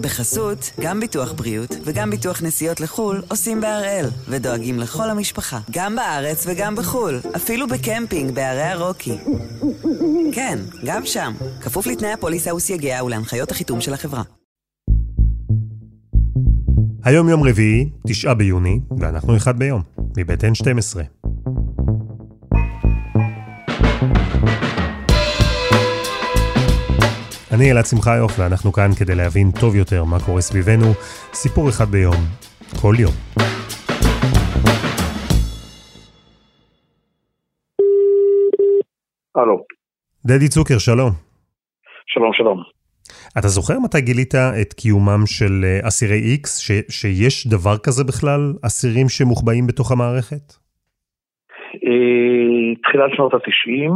בחסות, גם ביטוח בריאות וגם ביטוח נסיעות לחו"ל עושים בהראל, ודואגים לכל המשפחה, גם בארץ וגם בחו"ל, אפילו בקמפינג בערי הרוקי. כן, גם שם, כפוף לתנאי הפוליסה וסייגיה ולהנחיות החיתום של החברה. היום יום רביעי, תשעה ביוני, ואנחנו אחד ביום, מבית N12. אני אלעד שמחיוף, ואנחנו כאן כדי להבין טוב יותר מה קורה סביבנו, סיפור אחד ביום, כל יום. הלו. דדי צוקר, שלום. שלום, שלום. אתה זוכר מתי גילית את קיומם של אה, אסירי X, ש, שיש דבר כזה בכלל, אסירים שמוחבאים בתוך המערכת? אה, תחילת שנות התשעים,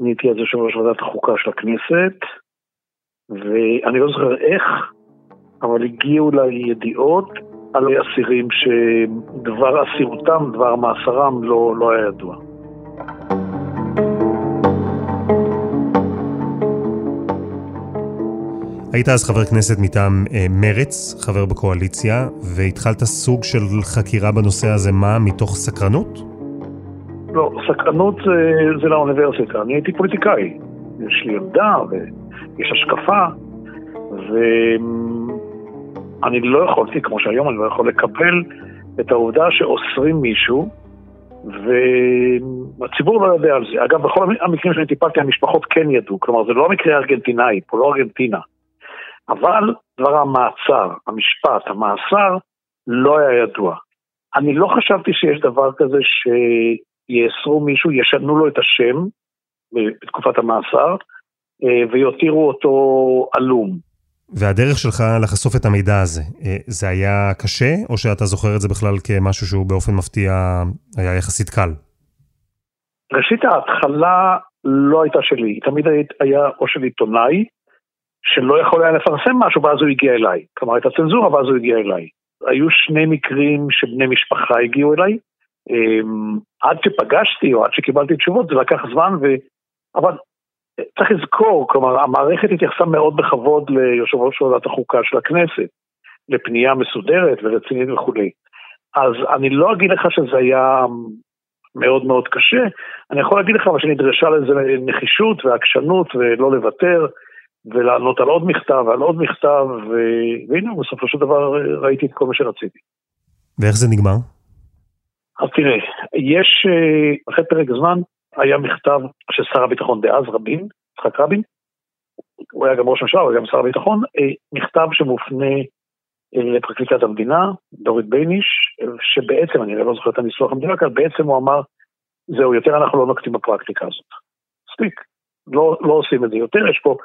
אני הייתי אז יושב ראש ועדת החוקה של הכנסת, ואני לא זוכר איך, אבל הגיעו אליי ידיעות על אסירים שדבר אסירותם, דבר מאסרם, לא, לא היה ידוע. היית אז חבר כנסת מטעם אה, מרץ, חבר בקואליציה, והתחלת סוג של חקירה בנושא הזה, מה, מתוך סקרנות? לא, סקרנות זה, זה לאוניברסיטה. אני הייתי פוליטיקאי. יש לי עמדה ויש השקפה, ואני לא יכולתי, כמו שהיום אני לא יכול לקבל את העובדה שאוסרים מישהו, והציבור לא יודע על זה. אגב, בכל המקרים שאני טיפלתי, המשפחות כן ידעו. כלומר, זה לא המקרה הארגנטינאי, פה לא ארגנטינה. אבל דבר המעצר, המשפט, המאסר, לא היה ידוע. אני לא חשבתי שיש דבר כזה שיאסרו מישהו, ישנו לו את השם בתקופת המאסר, ויותירו אותו עלום. והדרך שלך לחשוף את המידע הזה, אה, זה היה קשה, או שאתה זוכר את זה בכלל כמשהו שהוא באופן מפתיע היה יחסית קל? ראשית, ההתחלה לא הייתה שלי, תמיד היה או של עיתונאי, שלא יכול היה לפרסם משהו ואז הוא הגיע אליי. כלומר, הייתה צנזורה ואז הוא הגיע אליי. היו שני מקרים שבני משפחה הגיעו אליי. אמ, עד שפגשתי או עד שקיבלתי תשובות זה לקח זמן, ו... אבל צריך לזכור, כלומר, המערכת התייחסה מאוד בכבוד ליושב ראש ועדת החוקה של הכנסת, לפנייה מסודרת ורצינית וכולי. אז אני לא אגיד לך שזה היה מאוד מאוד קשה, אני יכול להגיד לך שנדרשה לזה נחישות ועקשנות ולא לוותר. ולענות על עוד מכתב ועל עוד מכתב, ו... והנה, בסופו של דבר ראיתי את כל מה שרציתי. ואיך זה נגמר? אז תראה, יש, אה, אחרי פרק זמן, היה מכתב של שר הביטחון דאז, רבין, יצחק רבין, הוא היה גם ראש הממשלה, הוא היה גם שר הביטחון, אה, מכתב שמופנה אה, לפרקליטת המדינה, דורית בייניש, שבעצם, אני לא זוכר את הניסוח המדינה כאן, בעצם הוא אמר, זהו, יותר אנחנו לא נוקטים בפרקטיקה הזאת. מספיק, לא, לא עושים את זה יותר, יש פה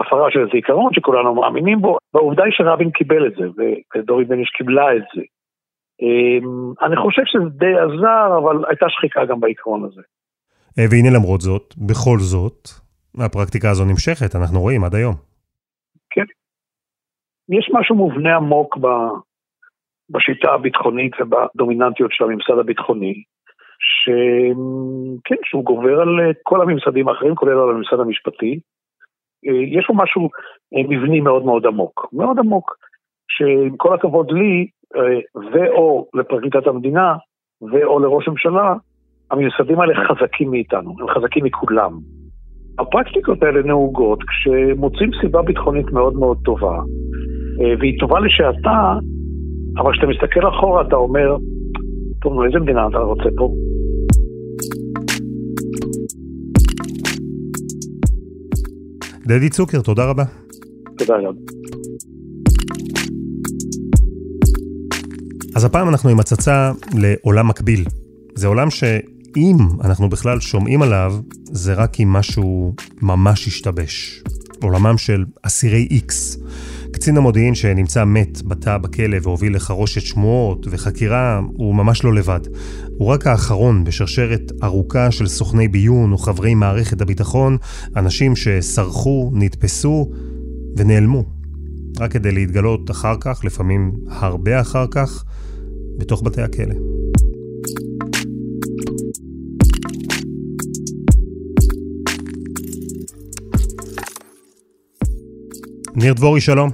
הפרה של איזה עיקרון שכולנו מאמינים בו, והעובדה היא שרבין קיבל את זה, ודורית בניש קיבלה את זה. אמ, אני חושב שזה די עזר, אבל הייתה שחיקה גם בעיקרון הזה. אה, והנה למרות זאת, בכל זאת, הפרקטיקה הזו נמשכת, אנחנו רואים עד היום. כן. יש משהו מובנה עמוק ב, בשיטה הביטחונית ובדומיננטיות של הממסד הביטחוני, שכן, שהוא גובר על כל הממסדים האחרים, כולל על הממסד המשפטי, יש פה משהו אה, מבני מאוד מאוד עמוק, מאוד עמוק, שעם כל הכבוד לי, אה, ואו לפרקליטת המדינה, ואו לראש הממשלה, הממסדים האלה חזקים מאיתנו, הם חזקים מכולם. הפרקטיקות האלה נהוגות כשמוצאים סיבה ביטחונית מאוד מאוד טובה, אה, והיא טובה לשעתה, אבל כשאתה מסתכל אחורה אתה אומר, טוב, נו, איזה מדינה אתה רוצה פה? דדי צוקר, תודה רבה. תודה רבה. אז הפעם אנחנו עם הצצה לעולם מקביל. זה עולם שאם אנחנו בכלל שומעים עליו, זה רק אם משהו ממש השתבש. עולמם של אסירי איקס. קצין המודיעין שנמצא מת בתא בכלא והוביל לחרושת שמועות וחקירה, הוא ממש לא לבד. הוא רק האחרון בשרשרת ארוכה של סוכני ביון או חברי מערכת הביטחון, אנשים שסרחו, נתפסו ונעלמו. רק כדי להתגלות אחר כך, לפעמים הרבה אחר כך, בתוך בתי הכלא. ניר דבורי, שלום.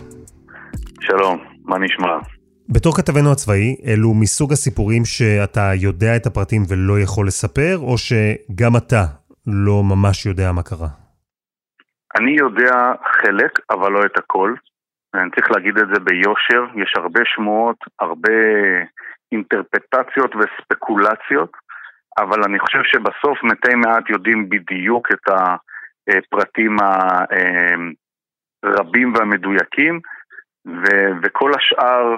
שלום, מה נשמע? בתור כתבנו הצבאי, אלו מסוג הסיפורים שאתה יודע את הפרטים ולא יכול לספר, או שגם אתה לא ממש יודע מה קרה? אני יודע חלק, אבל לא את הכל. אני צריך להגיד את זה ביושר, יש הרבה שמועות, הרבה אינטרפטציות וספקולציות, אבל אני חושב שבסוף מתי מעט יודעים בדיוק את הפרטים הרבים והמדויקים, ו- וכל השאר,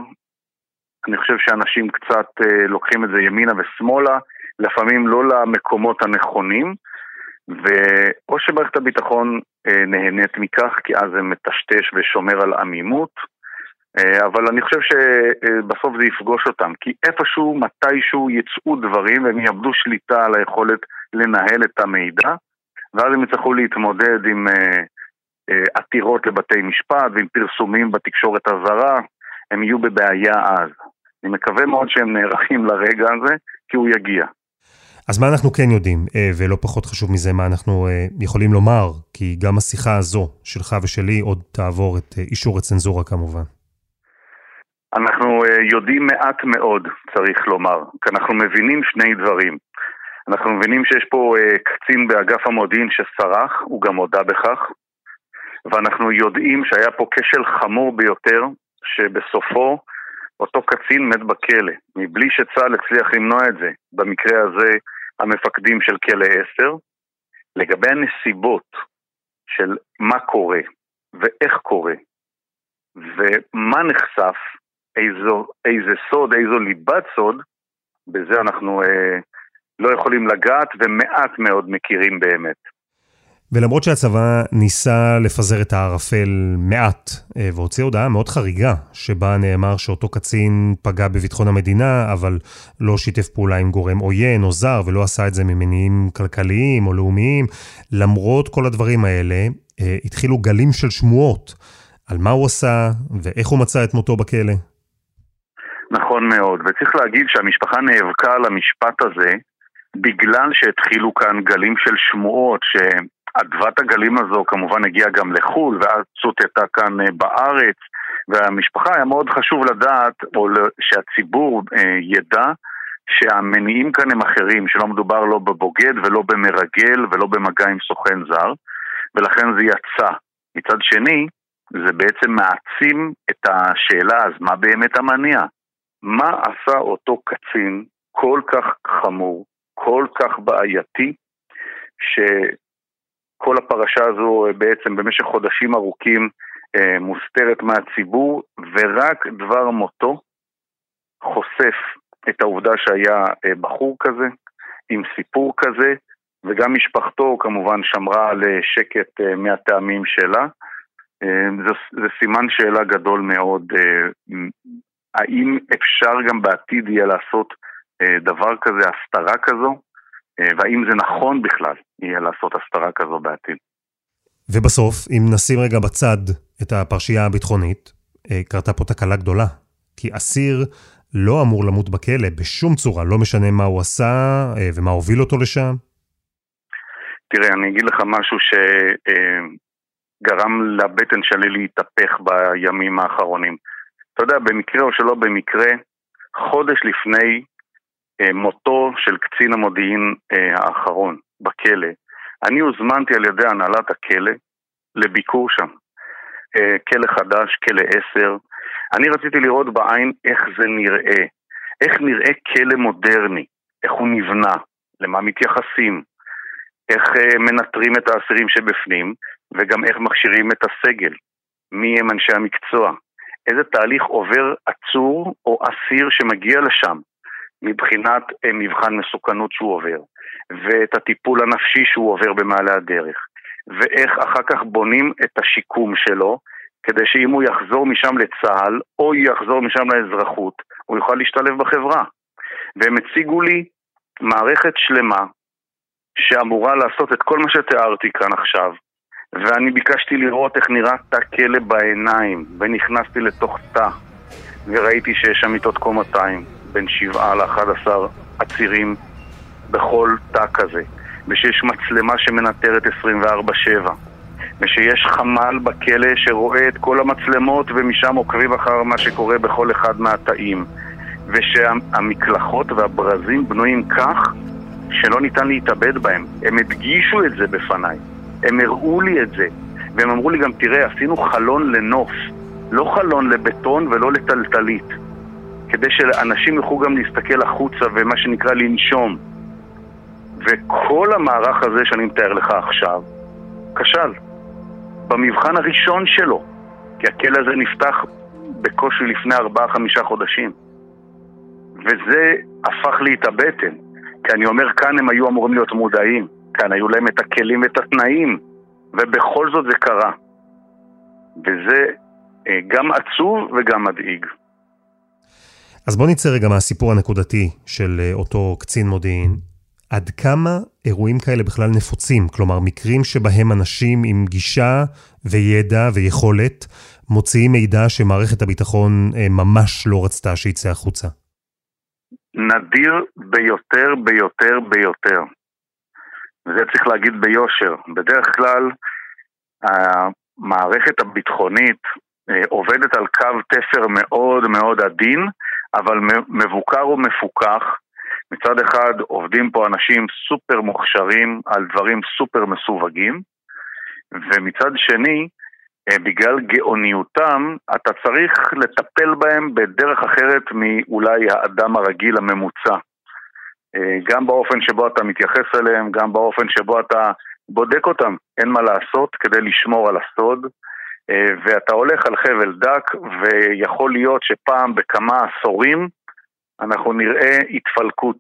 אני חושב שאנשים קצת אה, לוקחים את זה ימינה ושמאלה, לפעמים לא למקומות הנכונים, ואו שמערכת הביטחון אה, נהנית מכך, כי אז זה מטשטש ושומר על עמימות, אה, אבל אני חושב שבסוף זה יפגוש אותם, כי איפשהו, מתישהו יצאו דברים והם יאבדו שליטה על היכולת לנהל את המידע, ואז הם יצטרכו להתמודד עם אה, עתירות לבתי משפט ועם פרסומים בתקשורת הזרה, הם יהיו בבעיה אז. אני מקווה מאוד שהם נערכים לרגע הזה, כי הוא יגיע. אז מה אנחנו כן יודעים, אה, ולא פחות חשוב מזה, מה אנחנו אה, יכולים לומר, כי גם השיחה הזו, שלך ושלי, עוד תעבור את אה, אישור הצנזורה כמובן. אנחנו יודעים מעט מאוד, צריך לומר, כי אנחנו מבינים שני דברים. אנחנו מבינים שיש פה קצין באגף המודיעין שסרח, הוא גם הודה בכך, ואנחנו יודעים שהיה פה כשל חמור ביותר, שבסופו אותו קצין מת בכלא, מבלי שצה"ל הצליח למנוע את זה. במקרה הזה המפקדים של כלא 10, לגבי הנסיבות של מה קורה ואיך קורה ומה נחשף, איזו, איזה סוד, איזו ליבת סוד, בזה אנחנו אה, לא יכולים לגעת ומעט מאוד מכירים באמת. ולמרות שהצבא ניסה לפזר את הערפל מעט, אה, והוציא הודעה מאוד חריגה, שבה נאמר שאותו קצין פגע בביטחון המדינה, אבל לא שיתף פעולה עם גורם עוין או זר, ולא עשה את זה ממניעים כלכליים או לאומיים, למרות כל הדברים האלה, אה, התחילו גלים של שמועות על מה הוא עשה ואיך הוא מצא את מותו בכלא. נכון מאוד, וצריך להגיד שהמשפחה נאבקה על המשפט הזה בגלל שהתחילו כאן גלים של שמועות שהם אדוות הגלים הזו כמובן הגיעה גם לחו"ל, ואז צוטטה כאן אה, בארץ, והמשפחה היה מאוד חשוב לדעת, או שהציבור אה, ידע, שהמניעים כאן הם אחרים, שלא מדובר לא בבוגד ולא במרגל ולא במגע עם סוכן זר, ולכן זה יצא. מצד שני, זה בעצם מעצים את השאלה, אז מה באמת המניע? מה עשה אותו קצין כל כך חמור, כל כך בעייתי, ש... כל הפרשה הזו אה, בעצם במשך חודשים ארוכים אה, מוסתרת מהציבור, ורק דבר מותו חושף את העובדה שהיה אה, בחור כזה, עם סיפור כזה, וגם משפחתו כמובן שמרה על שקט מהטעמים שלה. זה, זה סימן שאלה גדול מאוד, האם אפשר גם בעתיד יהיה לעשות דבר כזה, הסתרה כזו? אה, והאם זה נכון בכלל יהיה לעשות הסתרה כזו בעתיד. ובסוף, אם נשים רגע בצד את הפרשייה הביטחונית, אה, קרתה פה תקלה גדולה. כי אסיר לא אמור למות בכלא בשום צורה, לא משנה מה הוא עשה אה, ומה הוביל אותו לשם. תראה, אני אגיד לך משהו שגרם לבטן שלי להתהפך בימים האחרונים. אתה יודע, במקרה או שלא במקרה, חודש לפני מותו של קצין המודיעין אה, האחרון בכלא. אני הוזמנתי על ידי הנהלת הכלא לביקור שם. אה, כלא חדש, כלא 10. אני רציתי לראות בעין איך זה נראה. איך נראה כלא מודרני, איך הוא נבנה, למה מתייחסים, איך מנטרים את האסירים שבפנים, וגם איך מכשירים את הסגל, מי הם אנשי המקצוע, איזה תהליך עובר עצור או אסיר שמגיע לשם, מבחינת אה, מבחן מסוכנות שהוא עובר, ואת הטיפול הנפשי שהוא עובר במעלה הדרך, ואיך אחר כך בונים את השיקום שלו, כדי שאם הוא יחזור משם לצה"ל, או יחזור משם לאזרחות, הוא יוכל להשתלב בחברה. והם הציגו לי מערכת שלמה שאמורה לעשות את כל מה שתיארתי כאן עכשיו, ואני ביקשתי לראות איך נראה תא כלא בעיניים, ונכנסתי לתוך תא, וראיתי שיש שם מיטות קומתיים, בין שבעה ל-11 עצירים בכל תא כזה, ושיש מצלמה שמנטרת 24-7, ושיש חמ"ל בכלא שרואה את כל המצלמות ומשם עוקבים אחר מה שקורה בכל אחד מהתאים. ושהמקלחות והברזים בנויים כך שלא ניתן להתאבד בהם. הם הדגישו את זה בפניי, הם הראו לי את זה, והם אמרו לי גם, תראה, עשינו חלון לנוף, לא חלון לבטון ולא לטלטלית, כדי שאנשים יוכלו גם להסתכל החוצה ומה שנקרא לנשום. וכל המערך הזה שאני מתאר לך עכשיו, כשל. במבחן הראשון שלו, כי הכלא הזה נפתח בקושי לפני ארבעה-חמישה חודשים. וזה הפך לי את הבטן. כי אני אומר, כאן הם היו אמורים להיות מודעים. כאן היו להם את הכלים ואת התנאים. ובכל זאת זה קרה. וזה אה, גם עצוב וגם מדאיג. אז בוא נצא רגע מהסיפור הנקודתי של אה, אותו קצין מודיעין. עד כמה אירועים כאלה בכלל נפוצים? כלומר, מקרים שבהם אנשים עם גישה וידע ויכולת מוציאים מידע שמערכת הביטחון אה, ממש לא רצתה שיצא החוצה. נדיר ביותר ביותר ביותר. וזה צריך להגיד ביושר. בדרך כלל המערכת הביטחונית אה, עובדת על קו תפר מאוד מאוד עדין, אבל מבוקר ומפוקח. מצד אחד עובדים פה אנשים סופר מוכשרים על דברים סופר מסווגים, ומצד שני, אה, בגלל גאוניותם, אתה צריך לטפל בהם בדרך אחרת מאולי האדם הרגיל הממוצע. אה, גם באופן שבו אתה מתייחס אליהם, גם באופן שבו אתה בודק אותם, אין מה לעשות כדי לשמור על הסוד. אה, ואתה הולך על חבל דק, ויכול להיות שפעם בכמה עשורים אנחנו נראה התפלקות,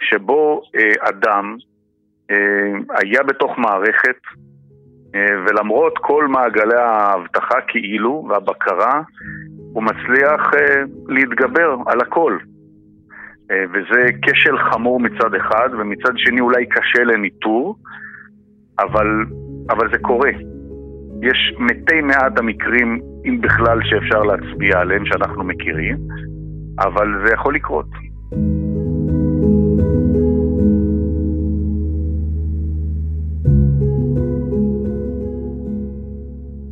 שבו אדם היה בתוך מערכת, אה, ולמרות כל מעגלי האבטחה כאילו והבקרה, הוא מצליח אה, להתגבר על הכל. אה, וזה כשל חמור מצד אחד, ומצד שני אולי קשה לניטור, אבל, אבל זה קורה. יש מתי מעט המקרים, אם בכלל, שאפשר להצביע עליהם, שאנחנו מכירים, אבל זה יכול לקרות.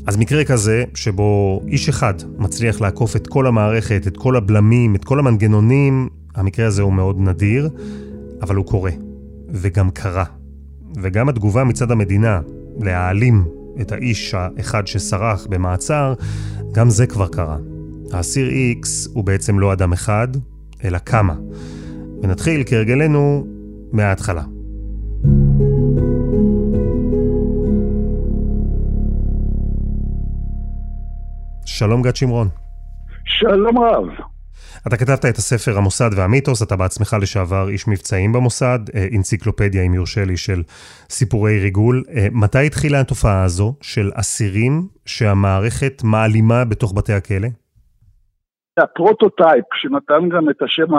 אז מקרה כזה, שבו איש אחד מצליח לעקוף את כל המערכת, את כל הבלמים, את כל המנגנונים, המקרה הזה הוא מאוד נדיר, אבל הוא קורה. וגם קרה. וגם התגובה מצד המדינה להעלים את האיש האחד שסרח במעצר, גם זה כבר קרה. האסיר X הוא בעצם לא אדם אחד, אלא כמה. ונתחיל כהרגלנו מההתחלה. שלום גד שמרון. שלום רב. אתה כתבת את הספר המוסד והמיתוס, אתה בעצמך לשעבר איש מבצעים במוסד, אה, אנציקלופדיה, אם יורשה לי, של סיפורי ריגול. אה, מתי התחילה התופעה הזו של אסירים שהמערכת מעלימה בתוך בתי הכלא? ה prototype שנתן גם את השם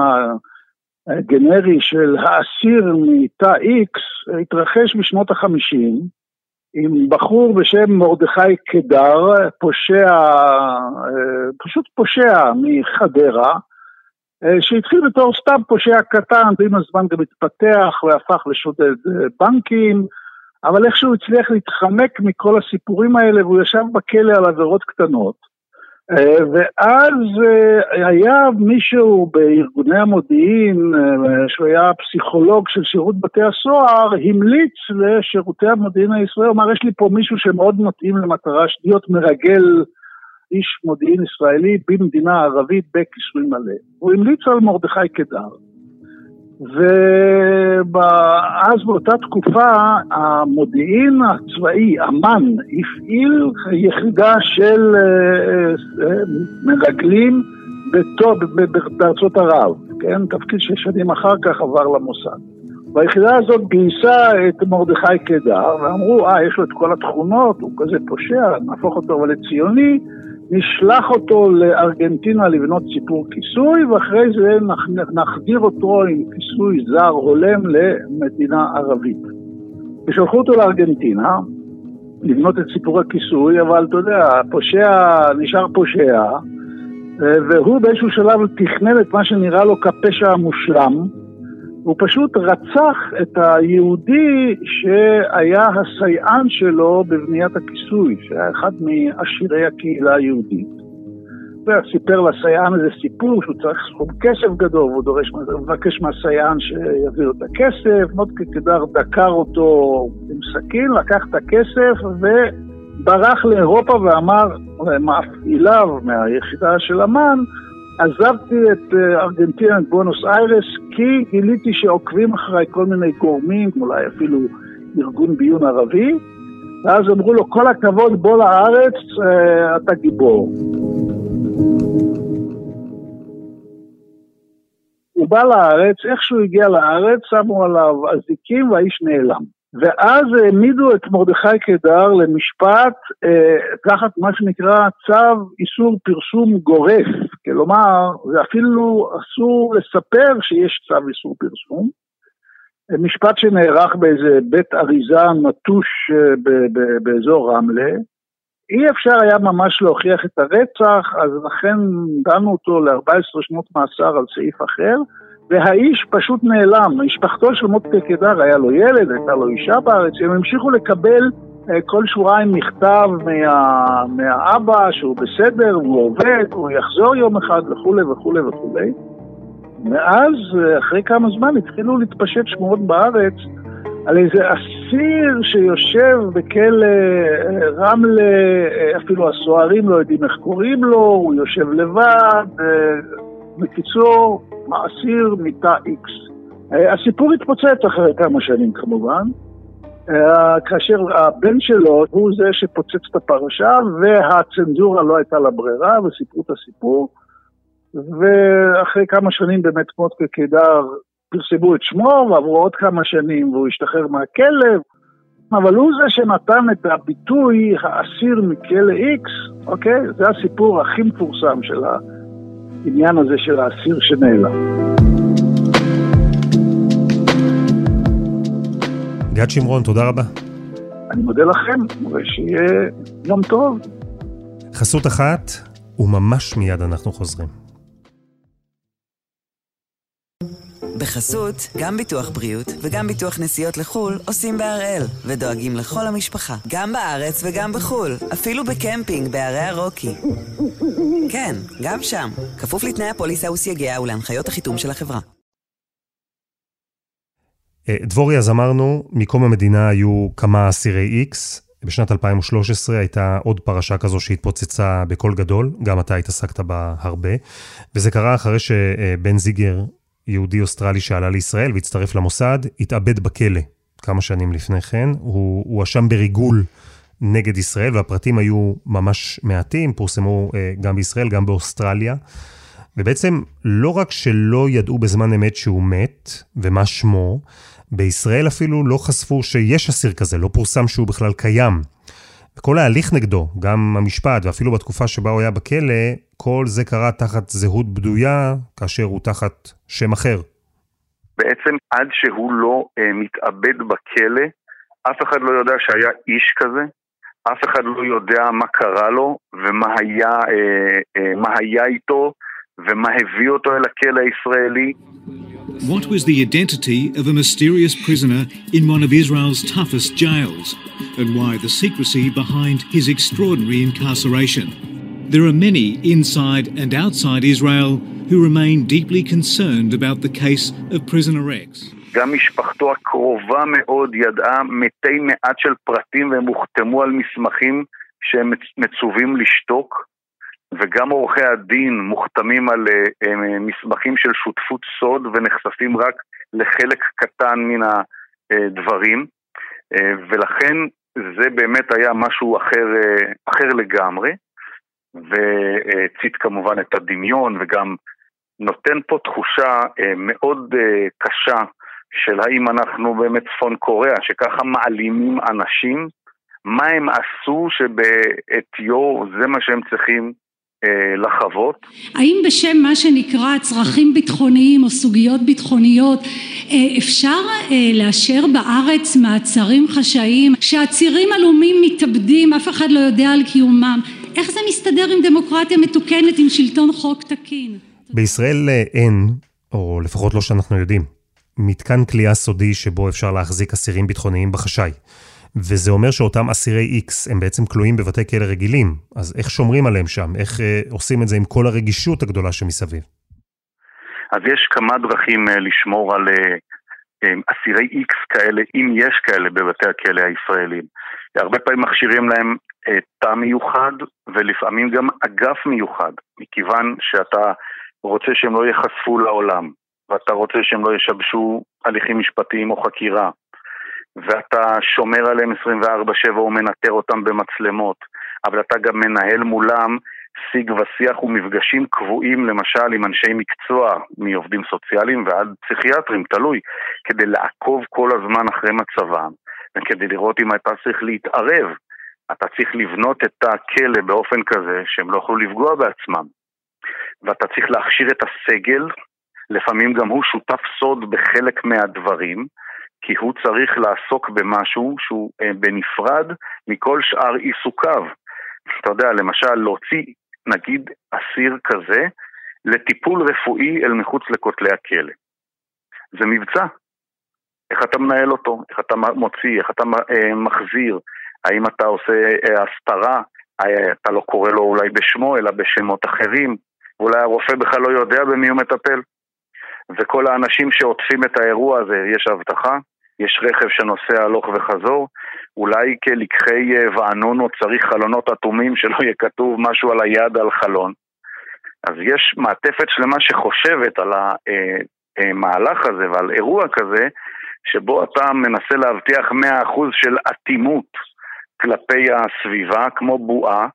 הגנרי של האסיר מתא X התרחש בשנות החמישים עם בחור בשם מרדכי קדר, פושע, אה, פשוט פושע מחדרה, אה, שהתחיל בתור סתם פושע קטן, ועם הזמן גם התפתח והפך לשודד אה, בנקים, אבל איכשהו הצליח להתחמק מכל הסיפורים האלה והוא ישב בכלא על עבירות קטנות. אה, ואז אה, היה מישהו בארגוני המודיעין, אה, שהוא היה פסיכולוג של שירות בתי הסוהר, המליץ לשירותי המודיעין הישראלי, אמר, יש לי פה מישהו שמאוד מתאים למטרה להיות מרגל איש מודיעין ישראלי במדינה ערבית בכיסוי מלא. הוא המליץ על מרדכי קדר. ואז באותה תקופה המודיעין הצבאי, אמ"ן, הפעיל יחידה של אה, אה, מרגלים בארצות ערב, כן? תפקיד ששנים אחר כך עבר למוסד. והיחידה הזאת גייסה את מרדכי קדר, ואמרו, אה, יש לו את כל התכונות, הוא כזה פושע, נהפוך אותו לציוני, נשלח אותו לארגנטינה לבנות סיפור כיסוי, ואחרי זה נחדיר אותו עם כיסוי זר הולם למדינה ערבית. ושלחו אותו לארגנטינה לבנות את סיפור הכיסוי, אבל אתה יודע, פושע נשאר פושע, והוא באיזשהו שלב תכנן את מה שנראה לו כפשע המושלם, הוא פשוט רצח את היהודי שהיה הסייען שלו בבניית הכיסוי, שהיה אחד מעשירי הקהילה היהודית. וסיפר לסייען איזה סיפור שהוא צריך סכום כסף גדול, והוא דורש, מבקש מהסייען שיביא לו את הכסף, מודקה קדר דקר אותו עם סכין, לקח את הכסף וברח לאירופה ואמר למפעיליו מהיחידה של אמ"ן, עזבתי את אה, ארגנטינה, את בונוס איירס, כי גיליתי שעוקבים אחריי כל מיני גורמים, אולי אפילו ארגון ביון ערבי, ואז אמרו לו, כל הכבוד, בוא לארץ, אה, אתה גיבור. הוא בא לארץ, איך שהוא הגיע לארץ, שמו עליו אזיקים והאיש נעלם. ואז העמידו את מרדכי קדר למשפט אה, תחת מה שנקרא צו איסור פרסום גורף. כלומר, זה אפילו אסור לספר שיש צו איסור פרסום. משפט שנערך באיזה בית אריזה נטוש אה, באזור רמלה. אי אפשר היה ממש להוכיח את הרצח, אז לכן דנו אותו ל-14 שנות מאסר על סעיף אחר. והאיש פשוט נעלם. משפחתו של מוטקה קדר, היה לו ילד, הייתה לו אישה בארץ, הם המשיכו לקבל אה, כל שבועיים מכתב מה, מהאבא שהוא בסדר, הוא עובד, הוא יחזור יום אחד וכולי וכולי וכולי. מאז, אה, אחרי כמה זמן, התחילו להתפשט שמועות בארץ על איזה אסיר שיושב בכלא אה, רמלה, אפילו הסוהרים לא יודעים איך קוראים לו, הוא יושב לבד. בקיצור, אסיר מתא איקס. אה, הסיפור התפוצץ אחרי כמה שנים כמובן, אה, כאשר הבן שלו הוא זה שפוצץ את הפרשה והצנזורה לא הייתה לה ברירה וסיפרו את הסיפור ואחרי כמה שנים באמת מוטקה קידר פרסמו את שמו ועברו עוד כמה שנים והוא השתחרר מהכלב אבל הוא זה שנתן את הביטוי האסיר מכלא איקס, אוקיי? זה הסיפור הכי מפורסם של ה... העניין הזה של האסיר שנעלם. גד שמרון, תודה רבה. אני מודה לכם, ושיהיה יום טוב. חסות אחת, וממש מיד אנחנו חוזרים. בחסות, גם ביטוח בריאות וגם ביטוח נסיעות לחו"ל עושים בהראל, ודואגים לכל המשפחה, גם בארץ וגם בחו"ל, אפילו בקמפינג בערי הרוקי. כן, גם שם, כפוף לתנאי הפוליסה וסייגיה ולהנחיות החיתום של החברה. אה, דבורי, אז אמרנו, מקום המדינה היו כמה אסירי איקס. בשנת 2013 הייתה עוד פרשה כזו שהתפוצצה בקול גדול, גם אתה התעסקת בה הרבה, וזה קרה אחרי שבן זיגר יהודי אוסטרלי שעלה לישראל והצטרף למוסד, התאבד בכלא כמה שנים לפני כן. הוא הואשם בריגול נגד ישראל, והפרטים היו ממש מעטים, פורסמו אה, גם בישראל, גם באוסטרליה. ובעצם לא רק שלא ידעו בזמן אמת שהוא מת, ומה שמו, בישראל אפילו לא חשפו שיש אסיר כזה, לא פורסם שהוא בכלל קיים. וכל ההליך נגדו, גם המשפט, ואפילו בתקופה שבה הוא היה בכלא, כל זה קרה תחת זהות בדויה, כאשר הוא תחת שם אחר. בעצם עד שהוא לא אה, מתאבד בכלא, אף אחד לא יודע שהיה איש כזה, אף אחד לא יודע מה קרה לו ומה היה, אה, אה, מה היה איתו ומה הביא אותו אל הכלא הישראלי. What was the identity of a mysterious prisoner in one of Israel's toughest jails, and why the secrecy behind his extraordinary incarceration? There are many inside and outside Israel who remain deeply concerned about the case of prisoner X. גם משפחתו הקרובה מאוד ידעה מתי מעט של פרטים והם הוחתמו על מסמכים שהם מצווים לשתוק וגם עורכי הדין מוחתמים על uh, uh, מסמכים של שותפות סוד ונחשפים רק לחלק קטן מן הדברים uh, ולכן זה באמת היה משהו אחר, אחר לגמרי והצית כמובן את הדמיון וגם נותן פה תחושה מאוד קשה של האם אנחנו באמת צפון קוריאה, שככה מעלימים אנשים, מה הם עשו שבעטיו זה מה שהם צריכים אה, לחוות. האם בשם מה שנקרא צרכים ביטחוניים או סוגיות ביטחוניות אה, אפשר אה, לאשר בארץ מעצרים חשאיים שעצירים עלומים מתאבדים אף אחד לא יודע על קיומם איך זה מסתדר עם דמוקרטיה מתוקנת עם שלטון חוק תקין? בישראל אין, או לפחות לא שאנחנו יודעים, מתקן כליאה סודי שבו אפשר להחזיק אסירים ביטחוניים בחשאי. וזה אומר שאותם אסירי X הם בעצם כלואים בבתי כלא רגילים. אז איך שומרים עליהם שם? איך אה, עושים את זה עם כל הרגישות הגדולה שמסביב? אז יש כמה דרכים אה, לשמור על אה, אה, אסירי X כאלה, אם יש כאלה בבתי הכלא הישראלים. הרבה פעמים מכשירים להם אה, תא מיוחד ולפעמים גם אגף מיוחד, מכיוון שאתה רוצה שהם לא ייחשפו לעולם, ואתה רוצה שהם לא ישבשו הליכים משפטיים או חקירה, ואתה שומר עליהם 24/7 ומנטר אותם במצלמות, אבל אתה גם מנהל מולם שיג ושיח ומפגשים קבועים למשל עם אנשי מקצוע, מעובדים סוציאליים ועד פסיכיאטרים, תלוי, כדי לעקוב כל הזמן אחרי מצבם, וכדי לראות אם אתה צריך להתערב. אתה צריך לבנות את הכלא באופן כזה שהם לא יוכלו לפגוע בעצמם. ואתה צריך להכשיר את הסגל, לפעמים גם הוא שותף סוד בחלק מהדברים, כי הוא צריך לעסוק במשהו שהוא אה, בנפרד מכל שאר עיסוקיו. אתה יודע, למשל, להוציא, נגיד, אסיר כזה לטיפול רפואי אל מחוץ לכותלי הכלא. זה מבצע. איך אתה מנהל אותו, איך אתה מוציא, איך אתה אה, מחזיר, האם אתה עושה אה, הסתרה, אתה לא קורא לו אולי בשמו, אלא בשמות אחרים, ואולי הרופא בכלל לא יודע במי הוא מטפל. וכל האנשים שעוטפים את האירוע הזה, יש אבטחה, יש רכב שנוסע הלוך וחזור, אולי כלקחי אה, וענונו צריך חלונות אטומים שלא יהיה כתוב משהו על היד על חלון. אז יש מעטפת שלמה שחושבת על המהלך אה, הזה ועל אירוע כזה, שבו אתה מנסה להבטיח 100% של אטימות כלפי הסביבה, כמו בועה,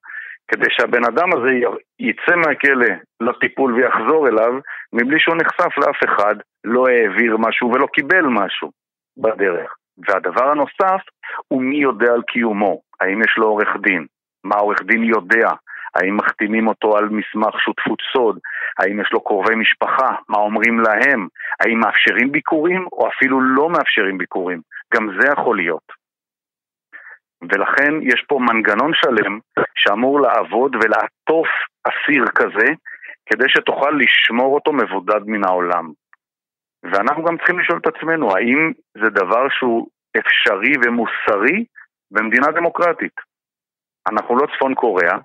כדי שהבן אדם הזה יצא מהכלא לטיפול ויחזור אליו, מבלי שהוא נחשף לאף אחד, לא העביר משהו ולא קיבל משהו בדרך. והדבר הנוסף הוא מי יודע על קיומו, האם יש לו עורך דין, מה העורך דין יודע, האם מחתימים אותו על מסמך שותפות סוד, האם יש לו קרובי משפחה, מה אומרים להם, האם מאפשרים ביקורים או אפילו לא מאפשרים ביקורים, גם זה יכול להיות. ולכן יש פה מנגנון שלם שאמור לעבוד ולעטוף אסיר כזה כדי שתוכל לשמור אותו מבודד מן העולם. ואנחנו גם צריכים לשאול את עצמנו, האם זה דבר שהוא אפשרי ומוסרי במדינה דמוקרטית? אנחנו לא צפון קוריאה,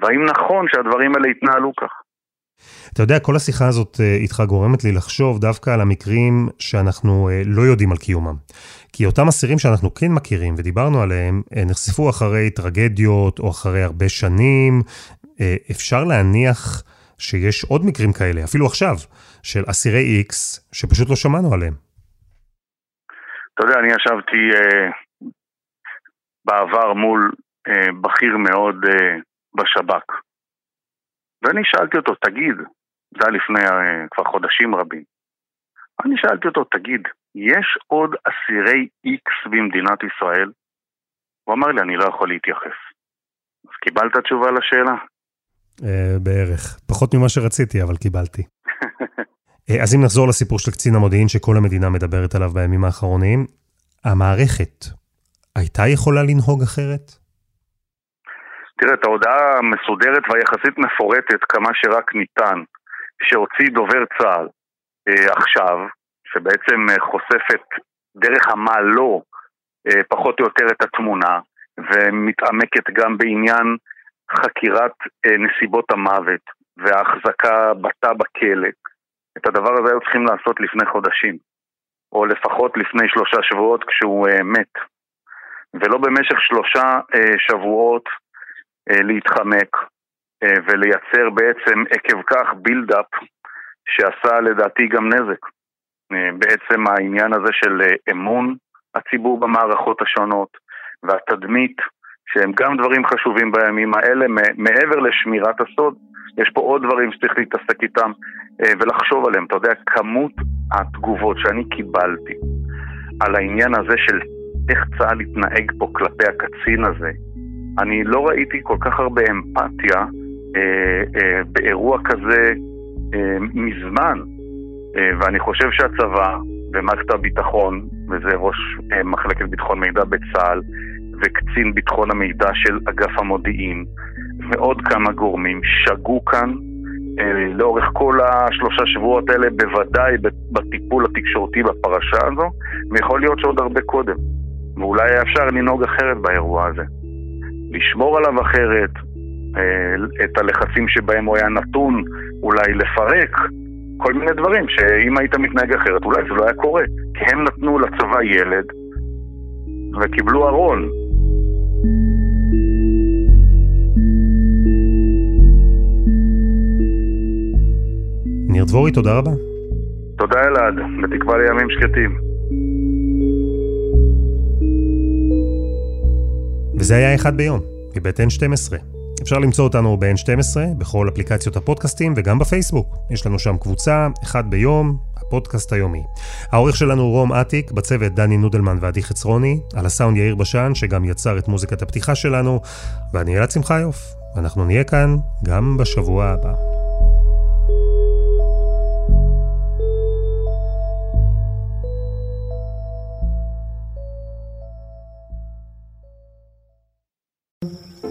והאם נכון שהדברים האלה יתנהלו כך? אתה יודע, כל השיחה הזאת אה, איתך גורמת לי לחשוב דווקא על המקרים שאנחנו אה, לא יודעים על קיומם. כי אותם אסירים שאנחנו כן מכירים ודיברנו עליהם, אה, נחשפו אחרי טרגדיות או אחרי הרבה שנים. אפשר להניח שיש עוד מקרים כאלה, אפילו עכשיו, של אסירי איקס, שפשוט לא שמענו עליהם. אתה יודע, אני ישבתי אה, בעבר מול אה, בכיר מאוד אה, בשב"כ. ואני שאלתי אותו, תגיד, זה היה לפני uh, כבר חודשים רבים, אני שאלתי אותו, תגיד, יש עוד אסירי איקס במדינת ישראל? הוא אמר לי, אני לא יכול להתייחס. אז קיבלת תשובה לשאלה? Uh, בערך. פחות ממה שרציתי, אבל קיבלתי. uh, אז אם נחזור לסיפור של קצין המודיעין שכל המדינה מדברת עליו בימים האחרונים, המערכת הייתה יכולה לנהוג אחרת? תראה, את ההודעה המסודרת והיחסית מפורטת כמה שרק ניתן, שהוציא דובר צה"ל אה, עכשיו, שבעצם אה, חושפת דרך המה לא אה, פחות או יותר את התמונה, ומתעמקת גם בעניין חקירת אה, נסיבות המוות וההחזקה בתא בכלא. את הדבר הזה היו צריכים לעשות לפני חודשים, או לפחות לפני שלושה שבועות כשהוא אה, מת. ולא במשך שלושה אה, שבועות להתחמק ולייצר בעצם עקב כך בילדאפ שעשה לדעתי גם נזק. בעצם העניין הזה של אמון הציבור במערכות השונות והתדמית שהם גם דברים חשובים בימים האלה, מעבר לשמירת הסוד, יש פה עוד דברים שצריך להתעסק איתם ולחשוב עליהם. אתה יודע, כמות התגובות שאני קיבלתי על העניין הזה של איך צה"ל התנהג פה כלפי הקצין הזה, אני לא ראיתי כל כך הרבה אמפתיה אה, אה, באירוע כזה אה, מזמן, אה, ואני חושב שהצבא ומערכת הביטחון, וזה ראש אה, מחלקת ביטחון מידע בצה"ל, וקצין ביטחון המידע של אגף המודיעין, ועוד כמה גורמים, שגו כאן אה, לאורך כל השלושה שבועות האלה, בוודאי בטיפול התקשורתי בפרשה הזו, ויכול להיות שעוד הרבה קודם. ואולי היה אפשר לנהוג אחרת באירוע הזה. לשמור עליו אחרת, אה, את הלחצים שבהם הוא היה נתון, אולי לפרק, כל מיני דברים שאם היית מתנהג אחרת אולי זה לא היה קורה. כי הם נתנו לצבא ילד וקיבלו ארון. ניר דבורי, תודה רבה. תודה אלעד, בתקווה לימים שקטים. וזה היה אחד ביום, מבית N12. אפשר למצוא אותנו ב-N12, בכל אפליקציות הפודקאסטים וגם בפייסבוק. יש לנו שם קבוצה, אחד ביום, הפודקאסט היומי. העורך שלנו הוא רום אטיק, בצוות דני נודלמן ועדי חצרוני, על הסאונד יאיר בשן, שגם יצר את מוזיקת הפתיחה שלנו, ואני אלעד שמחיוף. ואנחנו נהיה כאן גם בשבוע הבא.